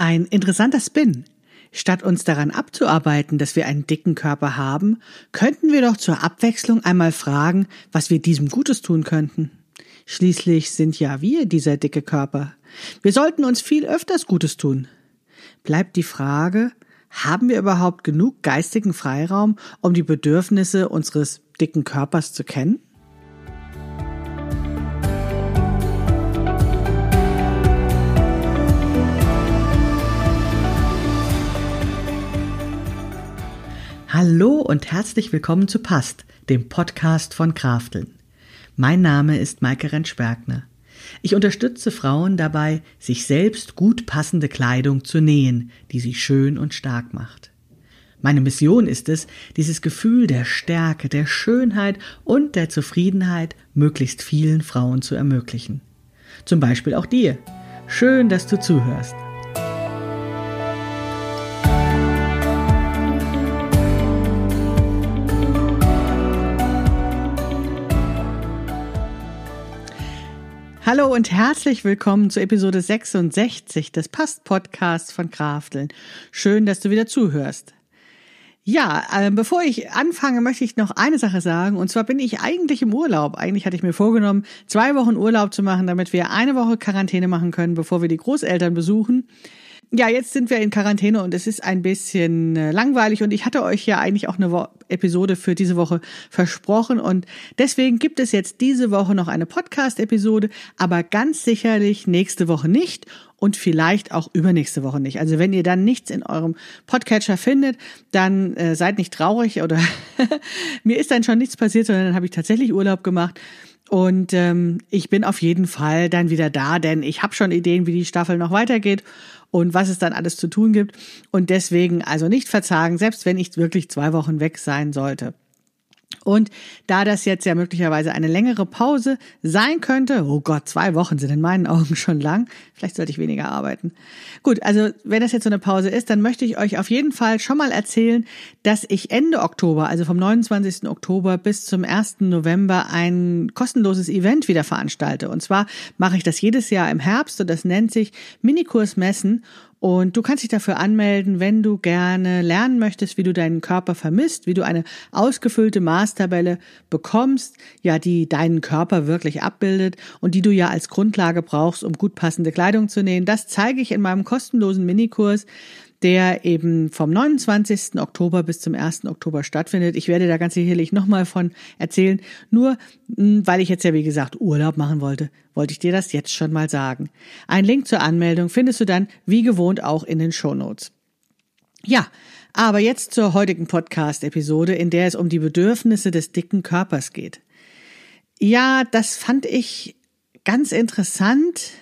Ein interessanter Spin. Statt uns daran abzuarbeiten, dass wir einen dicken Körper haben, könnten wir doch zur Abwechslung einmal fragen, was wir diesem Gutes tun könnten. Schließlich sind ja wir dieser dicke Körper. Wir sollten uns viel öfters Gutes tun. Bleibt die Frage, haben wir überhaupt genug geistigen Freiraum, um die Bedürfnisse unseres dicken Körpers zu kennen? Hallo und herzlich willkommen zu Past, dem Podcast von Krafteln. Mein Name ist Maike Rentschbergner. Ich unterstütze Frauen dabei, sich selbst gut passende Kleidung zu nähen, die sie schön und stark macht. Meine Mission ist es, dieses Gefühl der Stärke, der Schönheit und der Zufriedenheit möglichst vielen Frauen zu ermöglichen. Zum Beispiel auch dir. Schön, dass du zuhörst. Hallo und herzlich willkommen zu Episode 66 des Past-Podcasts von Krafteln. Schön, dass du wieder zuhörst. Ja, äh, bevor ich anfange, möchte ich noch eine Sache sagen. Und zwar bin ich eigentlich im Urlaub. Eigentlich hatte ich mir vorgenommen, zwei Wochen Urlaub zu machen, damit wir eine Woche Quarantäne machen können, bevor wir die Großeltern besuchen ja, jetzt sind wir in Quarantäne und es ist ein bisschen äh, langweilig und ich hatte euch ja eigentlich auch eine Wo Episode für diese Woche versprochen und deswegen gibt es jetzt diese Woche noch eine Podcast-Episode, aber ganz sicherlich nächste Woche nicht und vielleicht auch übernächste Woche nicht. Also wenn ihr dann nichts in eurem Podcatcher findet, dann äh, seid nicht traurig oder mir ist dann schon nichts passiert, sondern dann habe ich tatsächlich Urlaub gemacht. Und ähm, ich bin auf jeden Fall dann wieder da, denn ich habe schon Ideen, wie die Staffel noch weitergeht und was es dann alles zu tun gibt. Und deswegen also nicht verzagen, selbst wenn ich wirklich zwei Wochen weg sein sollte. Und da das jetzt ja möglicherweise eine längere Pause sein könnte, oh Gott, zwei Wochen sind in meinen Augen schon lang, vielleicht sollte ich weniger arbeiten. Gut, also wenn das jetzt so eine Pause ist, dann möchte ich euch auf jeden Fall schon mal erzählen, dass ich Ende Oktober, also vom 29. Oktober bis zum 1. November ein kostenloses Event wieder veranstalte. Und zwar mache ich das jedes Jahr im Herbst und das nennt sich Minikurs Messen. Und du kannst dich dafür anmelden, wenn du gerne lernen möchtest, wie du deinen Körper vermisst, wie du eine ausgefüllte Maßtabelle bekommst, ja, die deinen Körper wirklich abbildet und die du ja als Grundlage brauchst, um gut passende Kleidung zu nähen. Das zeige ich in meinem kostenlosen Minikurs der eben vom 29. Oktober bis zum 1. Oktober stattfindet. Ich werde da ganz sicherlich nochmal von erzählen. Nur, hm, weil ich jetzt ja, wie gesagt, Urlaub machen wollte, wollte ich dir das jetzt schon mal sagen. Ein Link zur Anmeldung findest du dann, wie gewohnt, auch in den Shownotes. Ja, aber jetzt zur heutigen Podcast-Episode, in der es um die Bedürfnisse des dicken Körpers geht. Ja, das fand ich ganz interessant,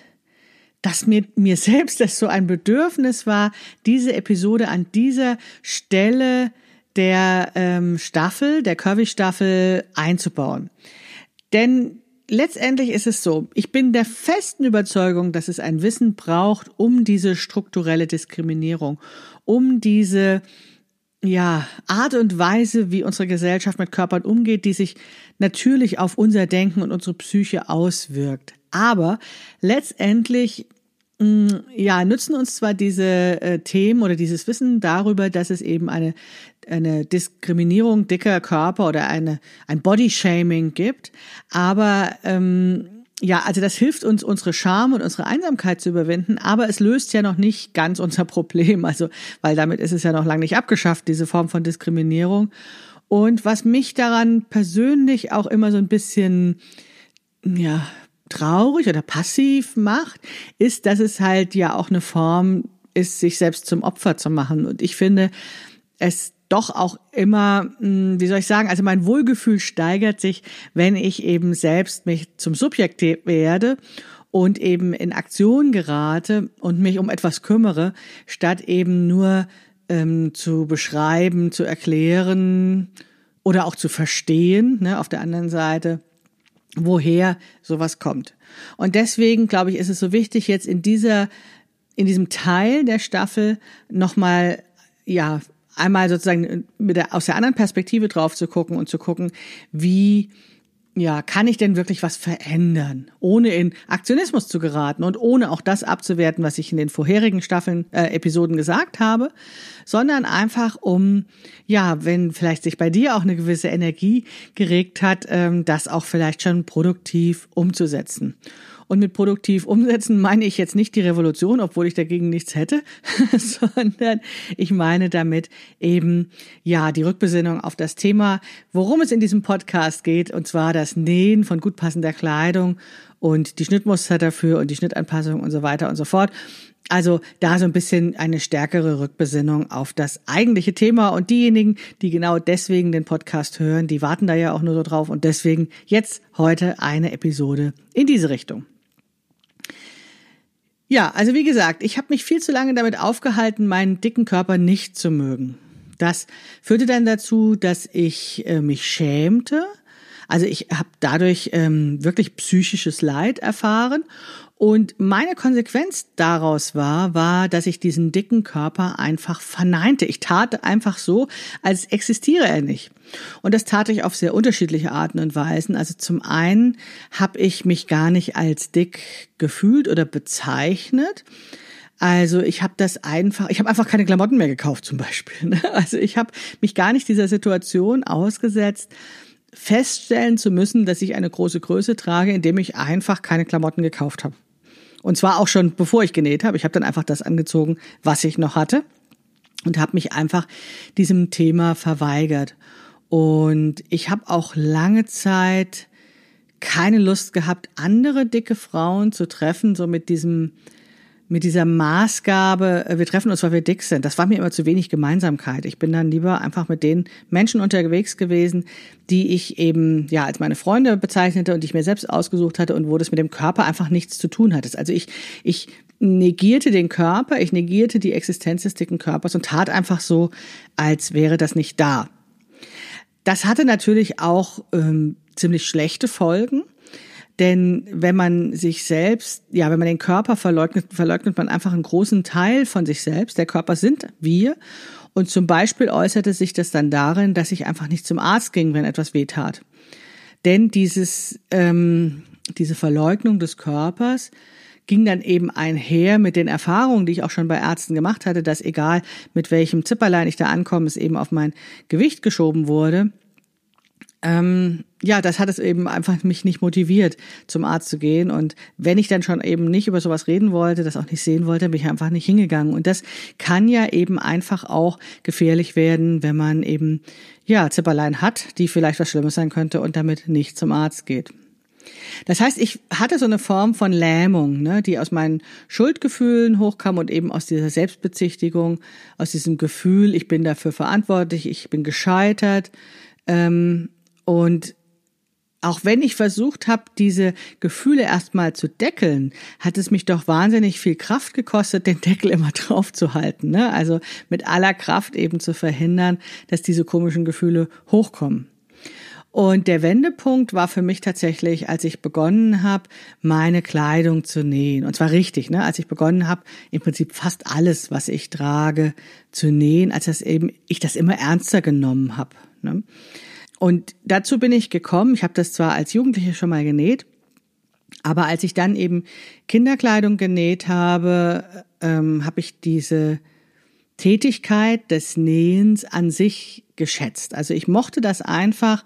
dass mir, mir selbst das so ein Bedürfnis war, diese Episode an dieser Stelle der ähm, Staffel, der Curvy-Staffel einzubauen. Denn letztendlich ist es so, ich bin der festen Überzeugung, dass es ein Wissen braucht um diese strukturelle Diskriminierung, um diese ja, Art und Weise, wie unsere Gesellschaft mit Körpern umgeht, die sich natürlich auf unser Denken und unsere Psyche auswirkt. Aber letztendlich mm, ja, nützen uns zwar diese äh, Themen oder dieses Wissen darüber, dass es eben eine, eine Diskriminierung dicker Körper oder eine, ein Bodyshaming gibt, aber ähm, ja, also das hilft uns, unsere Scham und unsere Einsamkeit zu überwinden, aber es löst ja noch nicht ganz unser Problem, also weil damit ist es ja noch lange nicht abgeschafft, diese Form von Diskriminierung. Und was mich daran persönlich auch immer so ein bisschen ja, traurig oder passiv macht, ist, dass es halt ja auch eine Form ist, sich selbst zum Opfer zu machen. Und ich finde es doch auch immer, hm, wie soll ich sagen, also mein Wohlgefühl steigert sich, wenn ich eben selbst mich zum Subjekt werde und eben in Aktion gerate und mich um etwas kümmere, statt eben nur ähm, zu beschreiben, zu erklären oder auch zu verstehen, ne, auf der anderen Seite woher sowas kommt. Und deswegen glaube ich, ist es so wichtig, jetzt in dieser, in diesem Teil der Staffel nochmal, ja, einmal sozusagen mit der, aus der anderen Perspektive drauf zu gucken und zu gucken, wie ja, kann ich denn wirklich was verändern, ohne in Aktionismus zu geraten und ohne auch das abzuwerten, was ich in den vorherigen Staffeln, äh, Episoden gesagt habe, sondern einfach um, ja, wenn vielleicht sich bei dir auch eine gewisse Energie geregt hat, ähm, das auch vielleicht schon produktiv umzusetzen. Und mit produktiv umsetzen meine ich jetzt nicht die Revolution, obwohl ich dagegen nichts hätte, sondern ich meine damit eben, ja, die Rückbesinnung auf das Thema, worum es in diesem Podcast geht, und zwar das Nähen von gut passender Kleidung und die Schnittmuster dafür und die Schnittanpassung und so weiter und so fort. Also da so ein bisschen eine stärkere Rückbesinnung auf das eigentliche Thema und diejenigen, die genau deswegen den Podcast hören, die warten da ja auch nur so drauf und deswegen jetzt heute eine Episode in diese Richtung. Ja, also wie gesagt, ich habe mich viel zu lange damit aufgehalten, meinen dicken Körper nicht zu mögen. Das führte dann dazu, dass ich äh, mich schämte. Also ich habe dadurch ähm, wirklich psychisches Leid erfahren und meine Konsequenz daraus war, war, dass ich diesen dicken Körper einfach verneinte. Ich tat einfach so, als existiere er nicht. Und das tat ich auf sehr unterschiedliche Arten und Weisen. Also zum einen habe ich mich gar nicht als dick gefühlt oder bezeichnet. Also ich habe das einfach, ich habe einfach keine Klamotten mehr gekauft zum Beispiel. Ne? Also ich habe mich gar nicht dieser Situation ausgesetzt, feststellen zu müssen, dass ich eine große Größe trage, indem ich einfach keine Klamotten gekauft habe. Und zwar auch schon bevor ich genäht habe. Ich habe dann einfach das angezogen, was ich noch hatte und habe mich einfach diesem Thema verweigert. Und ich habe auch lange Zeit keine Lust gehabt, andere dicke Frauen zu treffen, so mit diesem mit dieser Maßgabe, äh, wir treffen uns, weil wir dick sind. Das war mir immer zu wenig Gemeinsamkeit. Ich bin dann lieber einfach mit den Menschen unterwegs gewesen, die ich eben ja als meine Freunde bezeichnete und die ich mir selbst ausgesucht hatte und wo das mit dem Körper einfach nichts zu tun hatte. Also ich ich negierte den Körper, ich negierte die Existenz des dicken Körpers und tat einfach so, als wäre das nicht da. Das hatte natürlich auch ähm, ziemlich schlechte Folgen. Denn wenn man sich selbst, ja, wenn man den Körper verleugnet, verleugnet man einfach einen großen Teil von sich selbst. Der Körper sind wir. Und zum Beispiel äußerte sich das dann darin, dass ich einfach nicht zum Arzt ging, wenn etwas weh tat. Denn dieses, ähm, diese Verleugnung des Körpers ging dann eben einher mit den Erfahrungen, die ich auch schon bei Ärzten gemacht hatte, dass egal mit welchem Zipperlein ich da ankomme, es eben auf mein Gewicht geschoben wurde ähm, ja, das hat es eben einfach mich nicht motiviert, zum Arzt zu gehen. Und wenn ich dann schon eben nicht über sowas reden wollte, das auch nicht sehen wollte, bin ich einfach nicht hingegangen. Und das kann ja eben einfach auch gefährlich werden, wenn man eben, ja, Zipperlein hat, die vielleicht was Schlimmes sein könnte und damit nicht zum Arzt geht. Das heißt, ich hatte so eine Form von Lähmung, ne, die aus meinen Schuldgefühlen hochkam und eben aus dieser Selbstbezichtigung, aus diesem Gefühl, ich bin dafür verantwortlich, ich bin gescheitert. Ähm, und auch wenn ich versucht habe, diese Gefühle erstmal zu deckeln, hat es mich doch wahnsinnig viel Kraft gekostet, den Deckel immer drauf zu halten. Ne? Also mit aller Kraft eben zu verhindern, dass diese komischen Gefühle hochkommen. Und der Wendepunkt war für mich tatsächlich, als ich begonnen habe, meine Kleidung zu nähen. Und zwar richtig, ne? als ich begonnen habe, im Prinzip fast alles, was ich trage, zu nähen, als das eben ich das immer ernster genommen habe. Ne? Und dazu bin ich gekommen. Ich habe das zwar als Jugendliche schon mal genäht, aber als ich dann eben Kinderkleidung genäht habe, ähm, habe ich diese Tätigkeit des Nähens an sich geschätzt. Also ich mochte das einfach,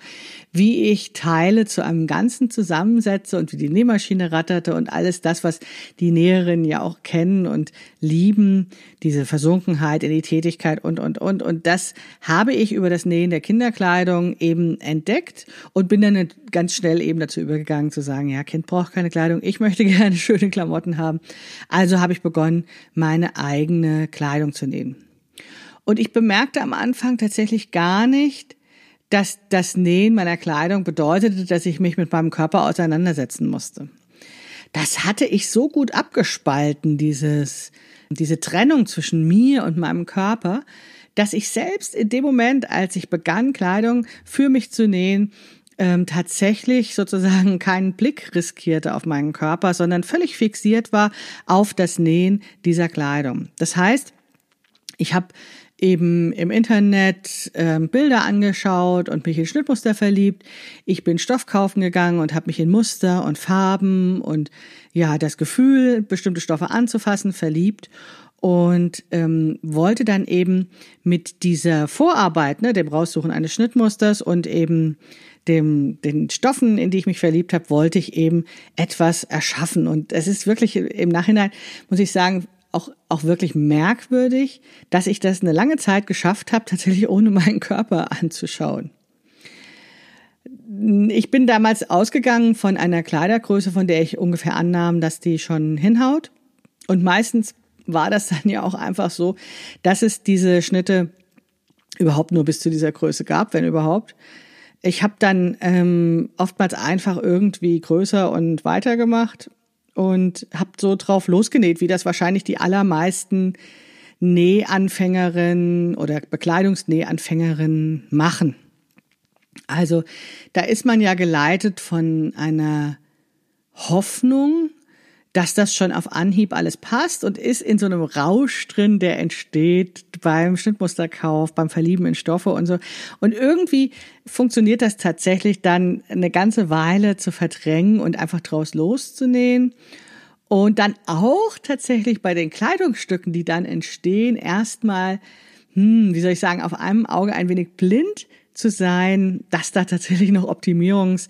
wie ich Teile zu einem Ganzen zusammensetze und wie die Nähmaschine ratterte und alles das, was die Näherinnen ja auch kennen und lieben, diese Versunkenheit in die Tätigkeit und, und, und. Und das habe ich über das Nähen der Kinderkleidung eben entdeckt und bin dann ganz schnell eben dazu übergegangen zu sagen, ja, Kind braucht keine Kleidung, ich möchte gerne schöne Klamotten haben. Also habe ich begonnen, meine eigene Kleidung zu nähen. Und ich bemerkte am Anfang tatsächlich gar nicht, dass das Nähen meiner Kleidung bedeutete, dass ich mich mit meinem Körper auseinandersetzen musste. Das hatte ich so gut abgespalten, dieses, diese Trennung zwischen mir und meinem Körper, dass ich selbst in dem Moment, als ich begann, Kleidung für mich zu nähen, ähm, tatsächlich sozusagen keinen Blick riskierte auf meinen Körper, sondern völlig fixiert war auf das Nähen dieser Kleidung. Das heißt, ich habe eben im Internet äh, Bilder angeschaut und mich in Schnittmuster verliebt. Ich bin Stoff kaufen gegangen und habe mich in Muster und Farben und ja das Gefühl, bestimmte Stoffe anzufassen, verliebt und ähm, wollte dann eben mit dieser Vorarbeit, ne, dem Raussuchen eines Schnittmusters und eben dem, den Stoffen, in die ich mich verliebt habe, wollte ich eben etwas erschaffen. Und es ist wirklich im Nachhinein, muss ich sagen, auch, auch wirklich merkwürdig, dass ich das eine lange Zeit geschafft habe, tatsächlich ohne meinen Körper anzuschauen. Ich bin damals ausgegangen von einer Kleidergröße, von der ich ungefähr annahm, dass die schon hinhaut. Und meistens war das dann ja auch einfach so, dass es diese Schnitte überhaupt nur bis zu dieser Größe gab, wenn überhaupt. Ich habe dann ähm, oftmals einfach irgendwie größer und weiter gemacht und habe so drauf losgenäht, wie das wahrscheinlich die allermeisten Nähanfängerinnen oder Bekleidungsnähanfängerinnen machen. Also da ist man ja geleitet von einer Hoffnung, dass das schon auf Anhieb alles passt und ist in so einem Rausch drin, der entsteht beim Schnittmusterkauf, beim Verlieben in Stoffe und so. Und irgendwie funktioniert das tatsächlich dann eine ganze Weile zu verdrängen und einfach draus loszunähen. Und dann auch tatsächlich bei den Kleidungsstücken, die dann entstehen, erstmal, hm, wie soll ich sagen, auf einem Auge ein wenig blind zu sein, dass da tatsächlich noch Optimierungs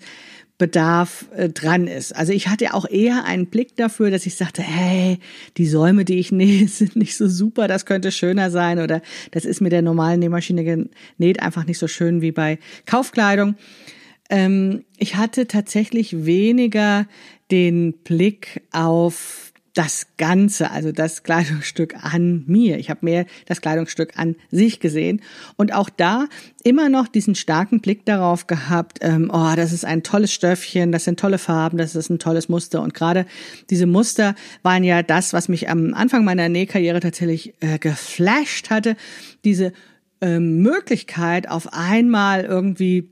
Bedarf äh, dran ist. Also ich hatte auch eher einen Blick dafür, dass ich sagte, hey, die Säume, die ich nähe, sind nicht so super, das könnte schöner sein oder das ist mit der normalen Nähmaschine genäht einfach nicht so schön wie bei Kaufkleidung. Ähm, ich hatte tatsächlich weniger den Blick auf das Ganze, also das Kleidungsstück an mir. Ich habe mehr das Kleidungsstück an sich gesehen und auch da immer noch diesen starken Blick darauf gehabt, ähm, oh, das ist ein tolles Stöffchen, das sind tolle Farben, das ist ein tolles Muster. Und gerade diese Muster waren ja das, was mich am Anfang meiner Nähkarriere tatsächlich äh, geflasht hatte. Diese ähm, Möglichkeit, auf einmal irgendwie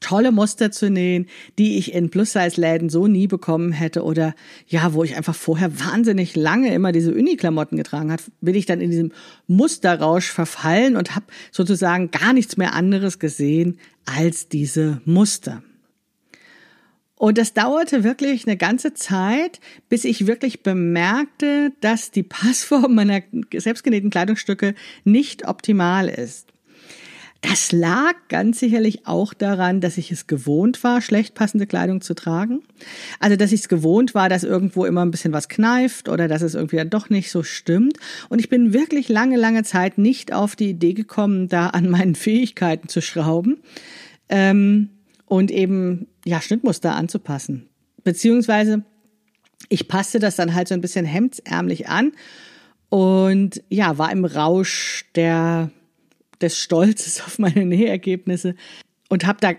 tolle Muster zu nähen, die ich in Plus-Size-Läden so nie bekommen hätte oder ja, wo ich einfach vorher wahnsinnig lange immer diese Uni-Klamotten getragen hat, bin ich dann in diesem Musterrausch verfallen und habe sozusagen gar nichts mehr anderes gesehen als diese Muster. Und das dauerte wirklich eine ganze Zeit, bis ich wirklich bemerkte, dass die Passform meiner selbstgenähten Kleidungsstücke nicht optimal ist. Das lag ganz sicherlich auch daran, dass ich es gewohnt war, schlecht passende Kleidung zu tragen. Also, dass ich es gewohnt war, dass irgendwo immer ein bisschen was kneift oder dass es irgendwie dann doch nicht so stimmt. Und ich bin wirklich lange, lange Zeit nicht auf die Idee gekommen, da an meinen Fähigkeiten zu schrauben ähm, und eben ja Schnittmuster anzupassen. Beziehungsweise ich passte das dann halt so ein bisschen hemdsärmlich an und ja, war im Rausch der des Stolzes auf meine Nähergebnisse und habe da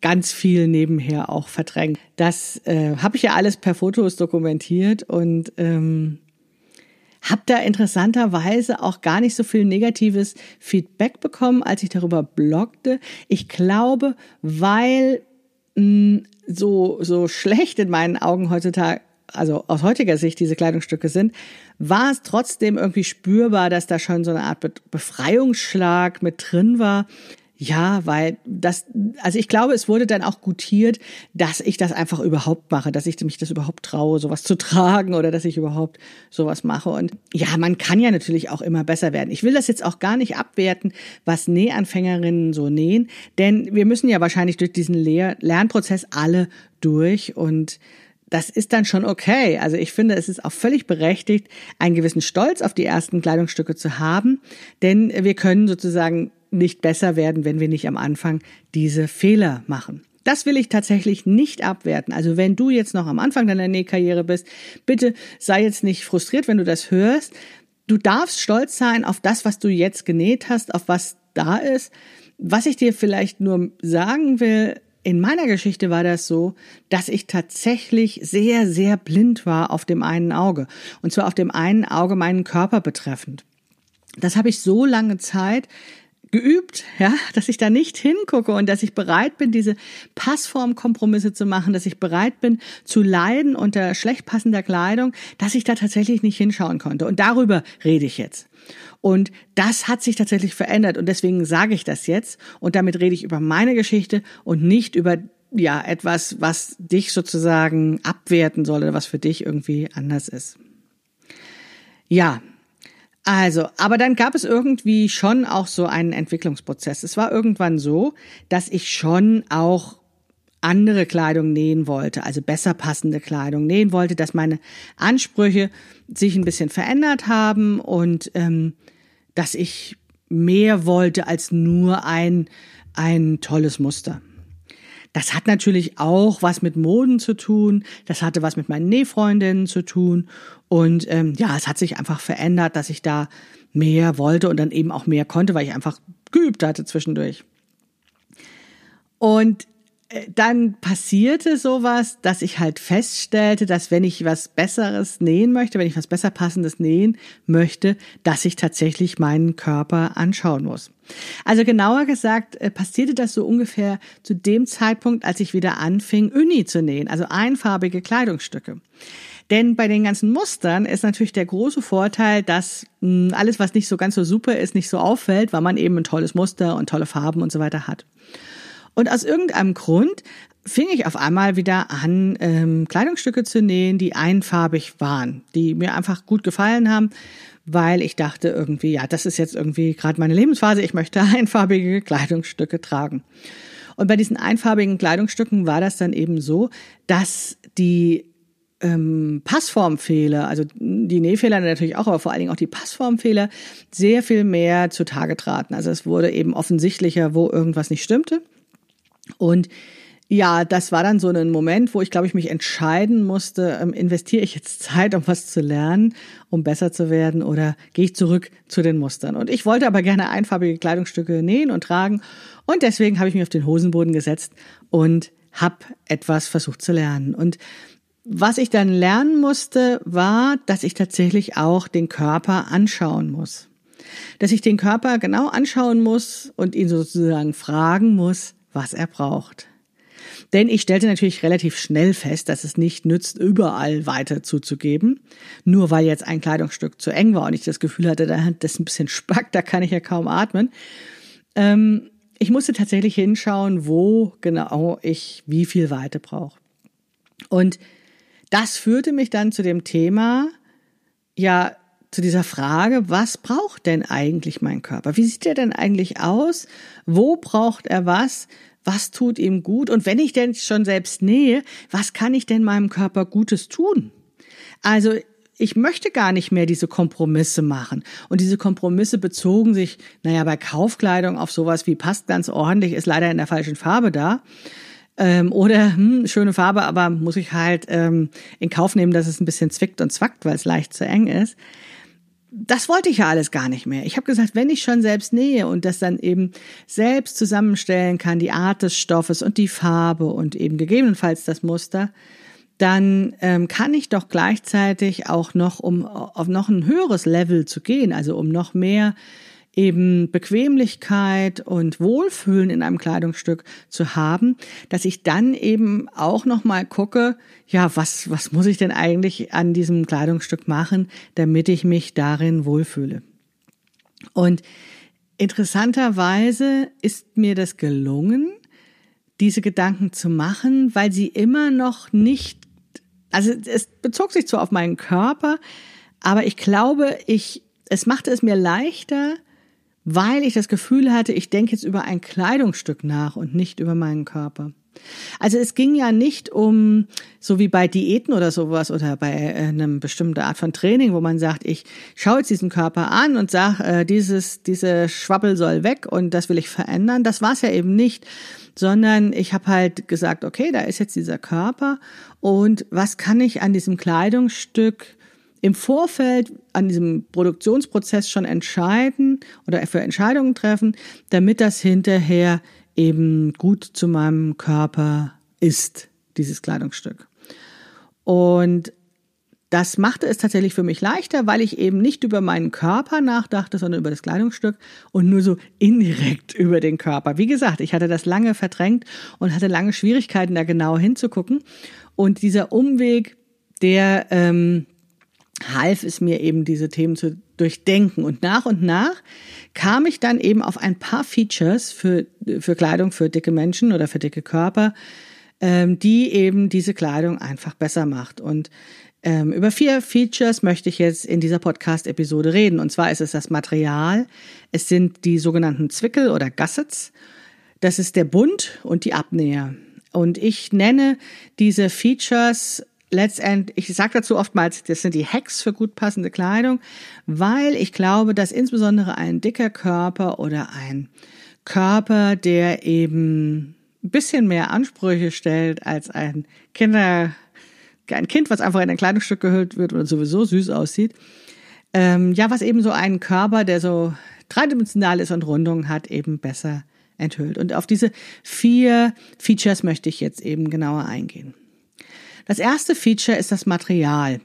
ganz viel nebenher auch verdrängt. Das äh, habe ich ja alles per Fotos dokumentiert und ähm, habe da interessanterweise auch gar nicht so viel negatives Feedback bekommen, als ich darüber bloggte. Ich glaube, weil mh, so so schlecht in meinen Augen heutzutage also aus heutiger Sicht diese Kleidungsstücke sind, war es trotzdem irgendwie spürbar, dass da schon so eine Art Befreiungsschlag mit drin war. Ja, weil das, also ich glaube, es wurde dann auch gutiert, dass ich das einfach überhaupt mache, dass ich mich das überhaupt traue, sowas zu tragen oder dass ich überhaupt sowas mache. Und ja, man kann ja natürlich auch immer besser werden. Ich will das jetzt auch gar nicht abwerten, was Nähanfängerinnen so nähen, denn wir müssen ja wahrscheinlich durch diesen Lehr Lernprozess alle durch und das ist dann schon okay. Also ich finde, es ist auch völlig berechtigt, einen gewissen Stolz auf die ersten Kleidungsstücke zu haben, denn wir können sozusagen nicht besser werden, wenn wir nicht am Anfang diese Fehler machen. Das will ich tatsächlich nicht abwerten. Also wenn du jetzt noch am Anfang deiner Nähkarriere bist, bitte sei jetzt nicht frustriert, wenn du das hörst. Du darfst stolz sein auf das, was du jetzt genäht hast, auf was da ist. Was ich dir vielleicht nur sagen will, in meiner Geschichte war das so, dass ich tatsächlich sehr, sehr blind war auf dem einen Auge. Und zwar auf dem einen Auge meinen Körper betreffend. Das habe ich so lange Zeit geübt, ja, dass ich da nicht hingucke und dass ich bereit bin, diese Passformkompromisse zu machen, dass ich bereit bin zu leiden unter schlecht passender Kleidung, dass ich da tatsächlich nicht hinschauen konnte. Und darüber rede ich jetzt. Und das hat sich tatsächlich verändert und deswegen sage ich das jetzt und damit rede ich über meine Geschichte und nicht über ja etwas, was dich sozusagen abwerten soll oder was für dich irgendwie anders ist. Ja, also, aber dann gab es irgendwie schon auch so einen Entwicklungsprozess. Es war irgendwann so, dass ich schon auch andere Kleidung nähen wollte, also besser passende Kleidung nähen wollte, dass meine Ansprüche sich ein bisschen verändert haben und ähm, dass ich mehr wollte als nur ein, ein tolles Muster. Das hat natürlich auch was mit Moden zu tun. Das hatte was mit meinen Nähfreundinnen zu tun. Und ähm, ja, es hat sich einfach verändert, dass ich da mehr wollte und dann eben auch mehr konnte, weil ich einfach geübt hatte zwischendurch. Und dann passierte sowas, dass ich halt feststellte, dass wenn ich was Besseres nähen möchte, wenn ich was besser passendes nähen möchte, dass ich tatsächlich meinen Körper anschauen muss. Also genauer gesagt, äh, passierte das so ungefähr zu dem Zeitpunkt, als ich wieder anfing, Uni zu nähen, also einfarbige Kleidungsstücke. Denn bei den ganzen Mustern ist natürlich der große Vorteil, dass hm, alles, was nicht so ganz so super ist, nicht so auffällt, weil man eben ein tolles Muster und tolle Farben und so weiter hat. Und aus irgendeinem Grund fing ich auf einmal wieder an, ähm, Kleidungsstücke zu nähen, die einfarbig waren, die mir einfach gut gefallen haben, weil ich dachte irgendwie, ja, das ist jetzt irgendwie gerade meine Lebensphase, ich möchte einfarbige Kleidungsstücke tragen. Und bei diesen einfarbigen Kleidungsstücken war das dann eben so, dass die ähm, Passformfehler, also die Nähfehler natürlich auch, aber vor allen Dingen auch die Passformfehler, sehr viel mehr zutage traten. Also es wurde eben offensichtlicher, wo irgendwas nicht stimmte. Und ja, das war dann so ein Moment, wo ich, glaube ich, mich entscheiden musste, ähm, investiere ich jetzt Zeit, um was zu lernen, um besser zu werden, oder gehe ich zurück zu den Mustern. Und ich wollte aber gerne einfarbige Kleidungsstücke nähen und tragen. Und deswegen habe ich mich auf den Hosenboden gesetzt und habe etwas versucht zu lernen. Und was ich dann lernen musste, war, dass ich tatsächlich auch den Körper anschauen muss. Dass ich den Körper genau anschauen muss und ihn sozusagen fragen muss, was er braucht. Denn ich stellte natürlich relativ schnell fest, dass es nicht nützt, überall weiter zuzugeben. Nur weil jetzt ein Kleidungsstück zu eng war und ich das Gefühl hatte, da das ist ein bisschen spack, da kann ich ja kaum atmen. Ähm, ich musste tatsächlich hinschauen, wo genau ich wie viel Weite brauche. Und das führte mich dann zu dem Thema, ja, zu dieser Frage, was braucht denn eigentlich mein Körper? Wie sieht er denn eigentlich aus? Wo braucht er was? Was tut ihm gut? Und wenn ich denn schon selbst nähe, was kann ich denn meinem Körper Gutes tun? Also ich möchte gar nicht mehr diese Kompromisse machen. Und diese Kompromisse bezogen sich, naja, bei Kaufkleidung auf sowas wie passt ganz ordentlich, ist leider in der falschen Farbe da. Ähm, oder hm, schöne Farbe, aber muss ich halt ähm, in Kauf nehmen, dass es ein bisschen zwickt und zwackt, weil es leicht zu eng ist das wollte ich ja alles gar nicht mehr. Ich habe gesagt, wenn ich schon selbst nähe und das dann eben selbst zusammenstellen kann, die Art des Stoffes und die Farbe und eben gegebenenfalls das Muster, dann ähm, kann ich doch gleichzeitig auch noch, um auf noch ein höheres Level zu gehen, also um noch mehr eben Bequemlichkeit und Wohlfühlen in einem Kleidungsstück zu haben, dass ich dann eben auch noch mal gucke, ja, was was muss ich denn eigentlich an diesem Kleidungsstück machen, damit ich mich darin wohlfühle. Und interessanterweise ist mir das gelungen, diese Gedanken zu machen, weil sie immer noch nicht also es bezog sich zwar auf meinen Körper, aber ich glaube, ich es machte es mir leichter, weil ich das Gefühl hatte, ich denke jetzt über ein Kleidungsstück nach und nicht über meinen Körper. Also es ging ja nicht um, so wie bei Diäten oder sowas oder bei äh, einem bestimmten Art von Training, wo man sagt, ich schaue jetzt diesen Körper an und sage, äh, dieses, diese Schwabbel soll weg und das will ich verändern. Das war es ja eben nicht, sondern ich habe halt gesagt, okay, da ist jetzt dieser Körper und was kann ich an diesem Kleidungsstück im Vorfeld an diesem Produktionsprozess schon entscheiden oder für Entscheidungen treffen, damit das hinterher eben gut zu meinem Körper ist, dieses Kleidungsstück. Und das machte es tatsächlich für mich leichter, weil ich eben nicht über meinen Körper nachdachte, sondern über das Kleidungsstück und nur so indirekt über den Körper. Wie gesagt, ich hatte das lange verdrängt und hatte lange Schwierigkeiten, da genau hinzugucken. Und dieser Umweg, der ähm, half es mir eben, diese Themen zu durchdenken. Und nach und nach kam ich dann eben auf ein paar Features für, für Kleidung für dicke Menschen oder für dicke Körper, ähm, die eben diese Kleidung einfach besser macht. Und ähm, über vier Features möchte ich jetzt in dieser Podcast-Episode reden. Und zwar ist es das Material, es sind die sogenannten Zwickel oder Gussets, das ist der Bund und die Abnäher. Und ich nenne diese Features letztendlich, ich sage dazu oftmals, das sind die Hacks für gut passende Kleidung, weil ich glaube, dass insbesondere ein dicker Körper oder ein Körper, der eben ein bisschen mehr Ansprüche stellt als ein Kinder ein Kind, was einfach in ein Kleidungsstück gehüllt wird und sowieso süß aussieht. Ähm, ja, was eben so einen Körper, der so dreidimensional ist und Rundungen hat, eben besser enthüllt. Und auf diese vier Features möchte ich jetzt eben genauer eingehen. Das erste Feature ist das Material.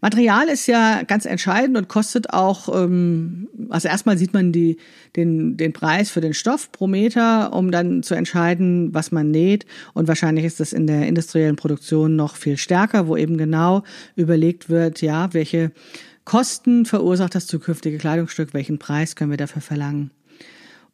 Material ist ja ganz entscheidend und kostet auch, ähm, also erstmal sieht man die, den, den Preis für den Stoff pro Meter, um dann zu entscheiden, was man näht. Und wahrscheinlich ist das in der industriellen Produktion noch viel stärker, wo eben genau überlegt wird, ja, welche Kosten verursacht das zukünftige Kleidungsstück, welchen Preis können wir dafür verlangen.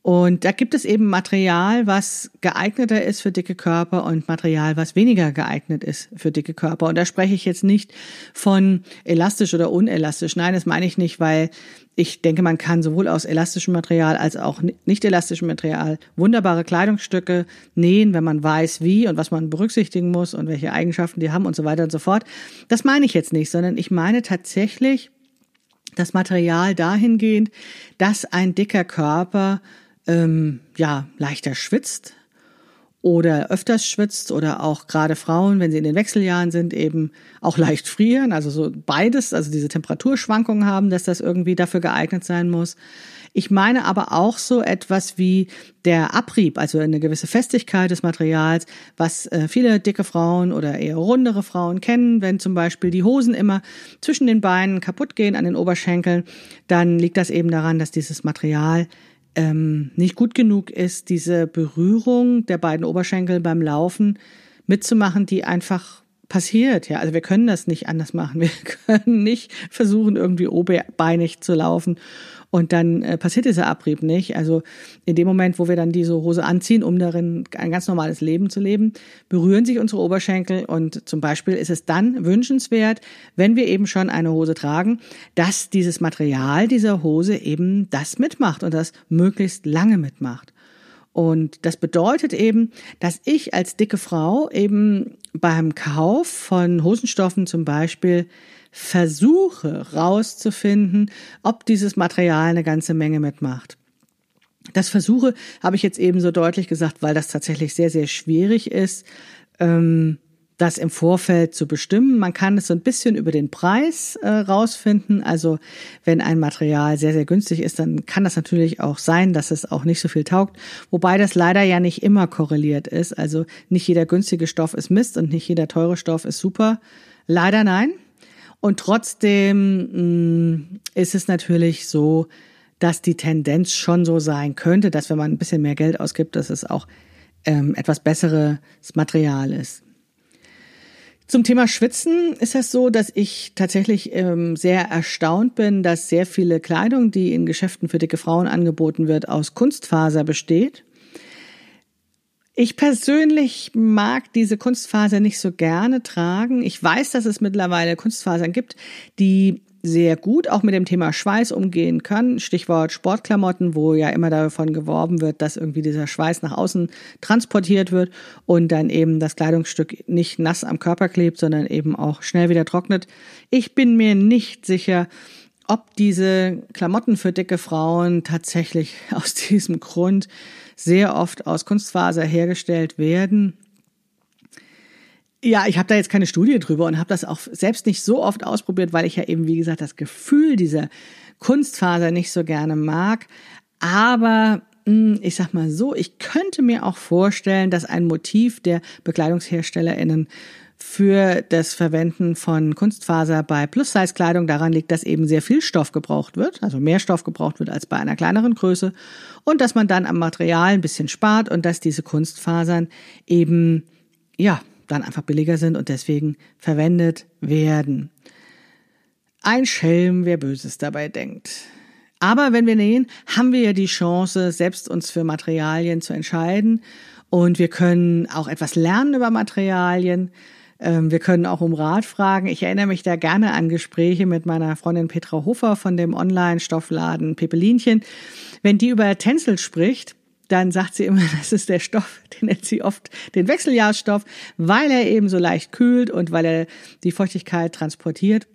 Und da gibt es eben Material, was geeigneter ist für dicke Körper und Material, was weniger geeignet ist für dicke Körper. Und da spreche ich jetzt nicht von elastisch oder unelastisch. Nein, das meine ich nicht, weil ich denke, man kann sowohl aus elastischem Material als auch nicht elastischem Material wunderbare Kleidungsstücke nähen, wenn man weiß, wie und was man berücksichtigen muss und welche Eigenschaften die haben und so weiter und so fort. Das meine ich jetzt nicht, sondern ich meine tatsächlich das Material dahingehend, dass ein dicker Körper ähm, ja leichter schwitzt oder öfters schwitzt oder auch gerade Frauen, wenn sie in den Wechseljahren sind, eben auch leicht frieren, also so beides, also diese Temperaturschwankungen haben, dass das irgendwie dafür geeignet sein muss. Ich meine aber auch so etwas wie der Abrieb, also eine gewisse Festigkeit des Materials, was äh, viele dicke Frauen oder eher rundere Frauen kennen. Wenn zum Beispiel die Hosen immer zwischen den Beinen kaputt gehen an den Oberschenkeln, dann liegt das eben daran, dass dieses Material ähm, nicht gut genug ist, diese Berührung der beiden Oberschenkel beim Laufen mitzumachen, die einfach passiert. Ja, also wir können das nicht anders machen. Wir können nicht versuchen, irgendwie oberbeinig zu laufen und dann äh, passiert dieser Abrieb nicht. Also in dem Moment, wo wir dann diese Hose anziehen, um darin ein ganz normales Leben zu leben, berühren sich unsere Oberschenkel und zum Beispiel ist es dann wünschenswert, wenn wir eben schon eine Hose tragen, dass dieses Material dieser Hose eben das mitmacht und das möglichst lange mitmacht. Und das bedeutet eben, dass ich als dicke Frau eben beim Kauf von Hosenstoffen zum Beispiel versuche rauszufinden, ob dieses Material eine ganze Menge mitmacht. Das Versuche habe ich jetzt eben so deutlich gesagt, weil das tatsächlich sehr, sehr schwierig ist, ähm, das im Vorfeld zu bestimmen. Man kann es so ein bisschen über den Preis äh, rausfinden. Also wenn ein Material sehr, sehr günstig ist, dann kann das natürlich auch sein, dass es auch nicht so viel taugt. Wobei das leider ja nicht immer korreliert ist. Also nicht jeder günstige Stoff ist Mist und nicht jeder teure Stoff ist super. Leider nein. Und trotzdem mh, mm, ist es natürlich so, dass die Tendenz schon so sein könnte, dass wenn man ein bisschen mehr Geld ausgibt, dass es auch ähm, etwas besseres Material ist. Zum Thema Schwitzen ist es so, dass ich tatsächlich ähm, sehr erstaunt bin, dass sehr viele Kleidung, die in Geschäften für dicke Frauen angeboten wird, aus Kunstfaser besteht. Ich persönlich mag diese Kunstfaser nicht so gerne tragen. Ich weiß, dass es mittlerweile Kunstfasern gibt, die sehr gut auch mit dem Thema Schweiß umgehen können. Stichwort Sportklamotten, wo ja immer davon geworben wird, dass irgendwie dieser Schweiß nach außen transportiert wird und dann eben das Kleidungsstück nicht nass am Körper klebt, sondern eben auch schnell wieder trocknet. Ich bin mir nicht sicher, ob diese Klamotten für dicke Frauen tatsächlich aus diesem Grund sehr oft aus Kunstfaser hergestellt werden. Ja, ich habe da jetzt keine Studie drüber und habe das auch selbst nicht so oft ausprobiert, weil ich ja eben, wie gesagt, das Gefühl dieser Kunstfaser nicht so gerne mag. Aber hm, ich sag mal so, ich könnte mir auch vorstellen, dass ein Motiv der Bekleidungsherstellerinnen für das Verwenden von Kunstfaser bei Plus-Size-Kleidung daran liegt, dass eben sehr viel Stoff gebraucht wird, also mehr Stoff gebraucht wird als bei einer kleineren Größe und dass man dann am Material ein bisschen spart und dass diese Kunstfasern eben, ja, dann einfach billiger sind und deswegen verwendet werden. Ein Schelm, wer Böses dabei denkt. Aber wenn wir nähen, haben wir ja die Chance, selbst uns für Materialien zu entscheiden. Und wir können auch etwas lernen über Materialien. Ähm, wir können auch um Rat fragen. Ich erinnere mich da gerne an Gespräche mit meiner Freundin Petra Hofer von dem Online-Stoffladen Pepelinchen. Wenn die über Tencel spricht, dann sagt sie immer, das ist der Stoff, den nennt sie oft den Wechseljahrstoff, weil er eben so leicht kühlt und weil er die Feuchtigkeit transportiert.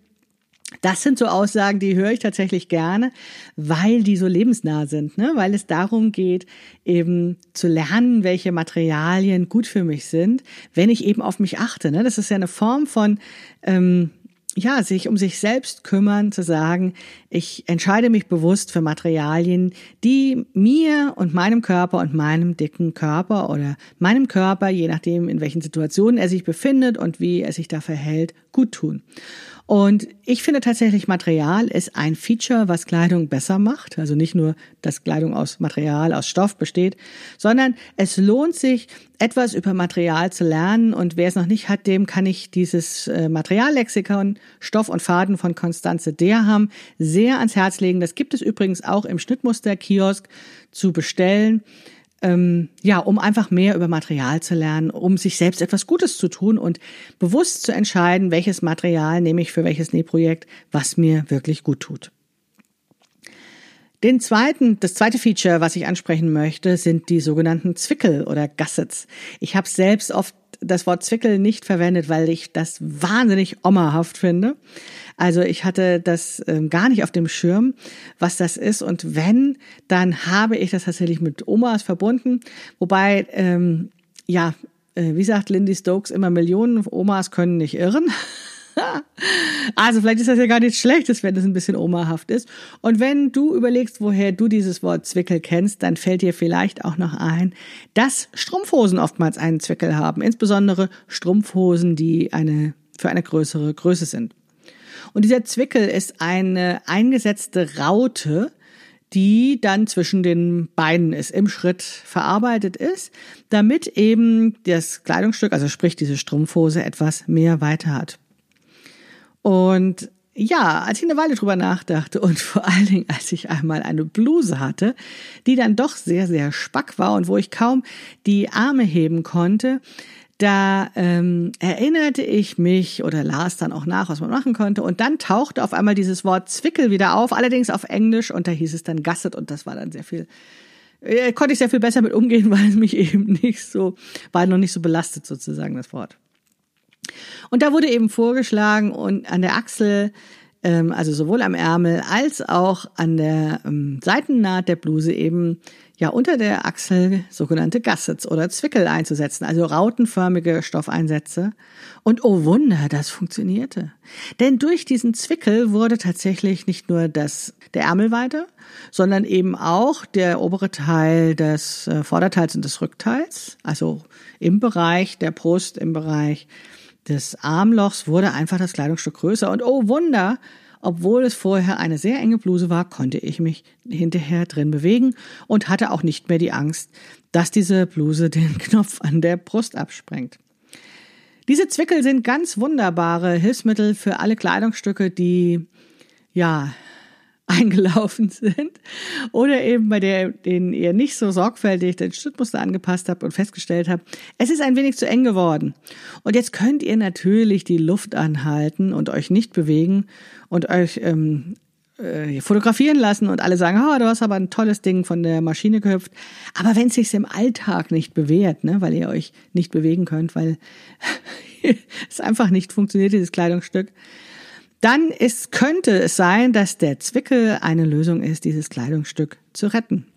Das sind so Aussagen, die höre ich tatsächlich gerne, weil die so lebensnah sind, ne? weil es darum geht, eben zu lernen, welche Materialien gut für mich sind, wenn ich eben auf mich achte. Ne? Das ist ja eine Form von ähm, ja, sich um sich selbst kümmern, zu sagen, ich entscheide mich bewusst für Materialien, die mir und meinem Körper und meinem dicken Körper oder meinem Körper, je nachdem, in welchen Situationen er sich befindet und wie er sich da verhält, gut tun. Und ich finde tatsächlich, Material ist ein Feature, was Kleidung besser macht. Also nicht nur, dass Kleidung aus Material, aus Stoff besteht, sondern es lohnt sich, etwas über Material zu lernen. Und wer es noch nicht hat, dem kann ich dieses äh, Materiallexikon Stoff und Faden von Konstanze Derham sehr ans Herz legen. Das gibt es übrigens auch im Schnittmuster-Kiosk zu bestellen ähm, ja, um einfach mehr über Material zu lernen, um sich selbst etwas Gutes zu tun und bewusst zu entscheiden, welches Material nehme ich für welches Nähprojekt, was mir wirklich gut tut. Den zweiten, das zweite Feature, was ich ansprechen möchte, sind die sogenannten Zwickel oder Gussets. Ich habe selbst oft das Wort Zwickel nicht verwendet, weil ich das wahnsinnig ommerhaft finde. Also ich hatte das ähm, gar nicht auf dem Schirm, was das ist. Und wenn, dann habe ich das tatsächlich mit Omas verbunden. Wobei, ähm, ja, äh, wie sagt Lindy Stokes immer, Millionen Omas können nicht irren. also vielleicht ist das ja gar nichts Schlechtes, wenn es ein bisschen omahaft ist. Und wenn du überlegst, woher du dieses Wort Zwickel kennst, dann fällt dir vielleicht auch noch ein, dass Strumpfhosen oftmals einen Zwickel haben. Insbesondere Strumpfhosen, die eine, für eine größere Größe sind. Und dieser Zwickel ist eine eingesetzte Raute, die dann zwischen den Beinen ist, im Schritt verarbeitet ist, damit eben das Kleidungsstück, also sprich diese Strumpfhose, etwas mehr weiter hat. Und ja, als ich eine Weile drüber nachdachte und vor allen Dingen, als ich einmal eine Bluse hatte, die dann doch sehr, sehr spack war und wo ich kaum die Arme heben konnte, da ähm, erinnerte ich mich oder las dann auch nach, was man machen konnte. Und dann tauchte auf einmal dieses Wort Zwickel wieder auf, allerdings auf Englisch und da hieß es dann Gasset und das war dann sehr viel, äh, konnte ich sehr viel besser mit umgehen, weil es mich eben nicht so, war noch nicht so belastet sozusagen das Wort. Und da wurde eben vorgeschlagen und an der Achsel ähm, also sowohl am Ärmel als auch an der ähm, Seitennaht der Bluse eben ja unter der Achsel sogenannte Gussets oder Zwickel einzusetzen, also rautenförmige Stoffeinsätze. Und oh Wunder, das funktionierte. Denn durch diesen Zwickel wurde tatsächlich nicht nur das, der Ärmel weiter, sondern eben auch der obere Teil des äh, Vorderteils und des Rückteils, also im Bereich der Brust, im Bereich des Armlochs wurde einfach das Kleidungsstück größer und oh Wunder, obwohl es vorher eine sehr enge Bluse war, konnte ich mich hinterher drin bewegen und hatte auch nicht mehr die Angst, dass diese Bluse den Knopf an der Brust absprengt. Diese Zwickel sind ganz wunderbare Hilfsmittel für alle Kleidungsstücke, die ja eingelaufen sind oder eben bei der, denen ihr nicht so sorgfältig den Schnittmuster angepasst habt und festgestellt habt, es ist ein wenig zu eng geworden. Und jetzt könnt ihr natürlich die Luft anhalten und euch nicht bewegen und euch ähm, äh, fotografieren lassen und alle sagen, oh, du hast aber ein tolles Ding von der Maschine gehüpft. Aber wenn es sich im Alltag nicht bewährt, ne, weil ihr euch nicht bewegen könnt, weil es einfach nicht funktioniert, dieses Kleidungsstück, dann ist, könnte es sein, dass der Zwickel eine Lösung ist, dieses Kleidungsstück zu retten.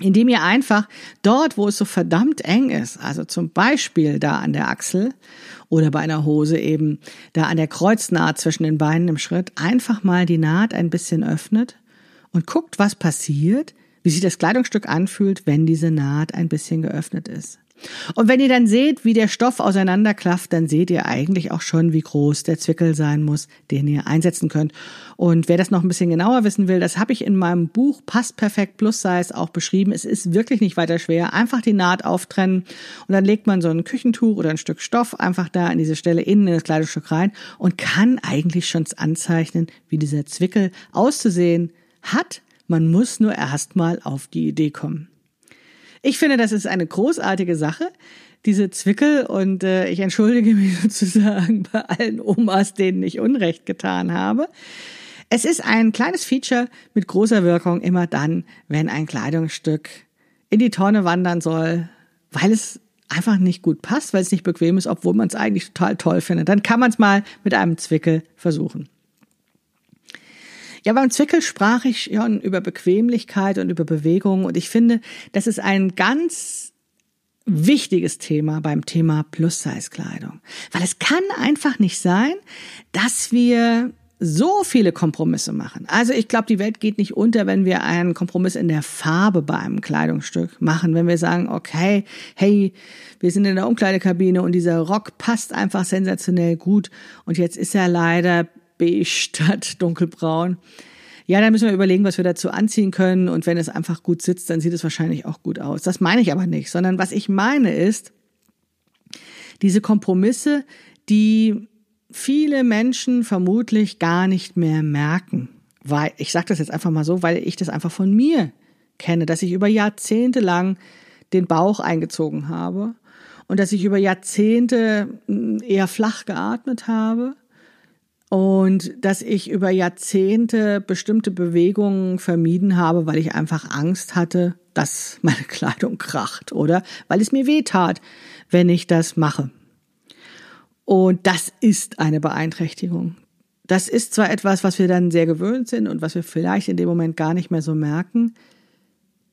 Indem ihr einfach dort, wo es so verdammt eng ist, also zum Beispiel da an der Achsel oder bei einer Hose eben da an der Kreuznaht zwischen den Beinen im Schritt, einfach mal die Naht ein bisschen öffnet und guckt, was passiert, wie sich das Kleidungsstück anfühlt, wenn diese Naht ein bisschen geöffnet ist. Und wenn ihr dann seht, wie der Stoff auseinanderklafft, dann seht ihr eigentlich auch schon, wie groß der Zwickel sein muss, den ihr einsetzen könnt. Und wer das noch ein bisschen genauer wissen will, das habe ich in meinem Buch Passt perfekt Plus Size auch beschrieben. Es ist wirklich nicht weiter schwer. Einfach die Naht auftrennen und dann legt man so ein Küchentuch oder ein Stück Stoff einfach da an diese Stelle innen in das Kleidungsstück rein und kann eigentlich schon anzeichnen, wie dieser Zwickel auszusehen hat. Man muss nur erstmal auf die Idee kommen. Ich finde, das ist eine großartige Sache, diese Zwickel. Und äh, ich entschuldige mich sozusagen bei allen Omas, denen ich Unrecht getan habe. Es ist ein kleines Feature mit großer Wirkung immer dann, wenn ein Kleidungsstück in die Tonne wandern soll, weil es einfach nicht gut passt, weil es nicht bequem ist, obwohl man es eigentlich total toll findet. Dann kann man es mal mit einem Zwickel versuchen. Ja, beim Zwickel sprach ich schon über Bequemlichkeit und über Bewegung und ich finde, das ist ein ganz wichtiges Thema beim Thema Plus-Size-Kleidung. Weil es kann einfach nicht sein, dass wir so viele Kompromisse machen. Also ich glaube, die Welt geht nicht unter, wenn wir einen Kompromiss in der Farbe bei einem Kleidungsstück machen. Wenn wir sagen, okay, hey, wir sind in der Umkleidekabine und dieser Rock passt einfach sensationell gut und jetzt ist er leider beige statt dunkelbraun. Ja, dann müssen wir überlegen, was wir dazu anziehen können. Und wenn es einfach gut sitzt, dann sieht es wahrscheinlich auch gut aus. Das meine ich aber nicht, sondern was ich meine ist, diese Kompromisse, die viele Menschen vermutlich gar nicht mehr merken. Weil, ich sage das jetzt einfach mal so, weil ich das einfach von mir kenne, dass ich über Jahrzehnte lang den Bauch eingezogen habe und dass ich über Jahrzehnte hm, eher flach geatmet habe und dass ich über Jahrzehnte bestimmte Bewegungen vermieden habe, weil ich einfach Angst hatte, dass meine Kleidung kracht oder weil es mir weh tat, wenn ich das mache. Und das ist eine Beeinträchtigung. Das ist zwar etwas, was wir dann sehr gewöhnt sind und was wir vielleicht in dem Moment gar nicht mehr so merken,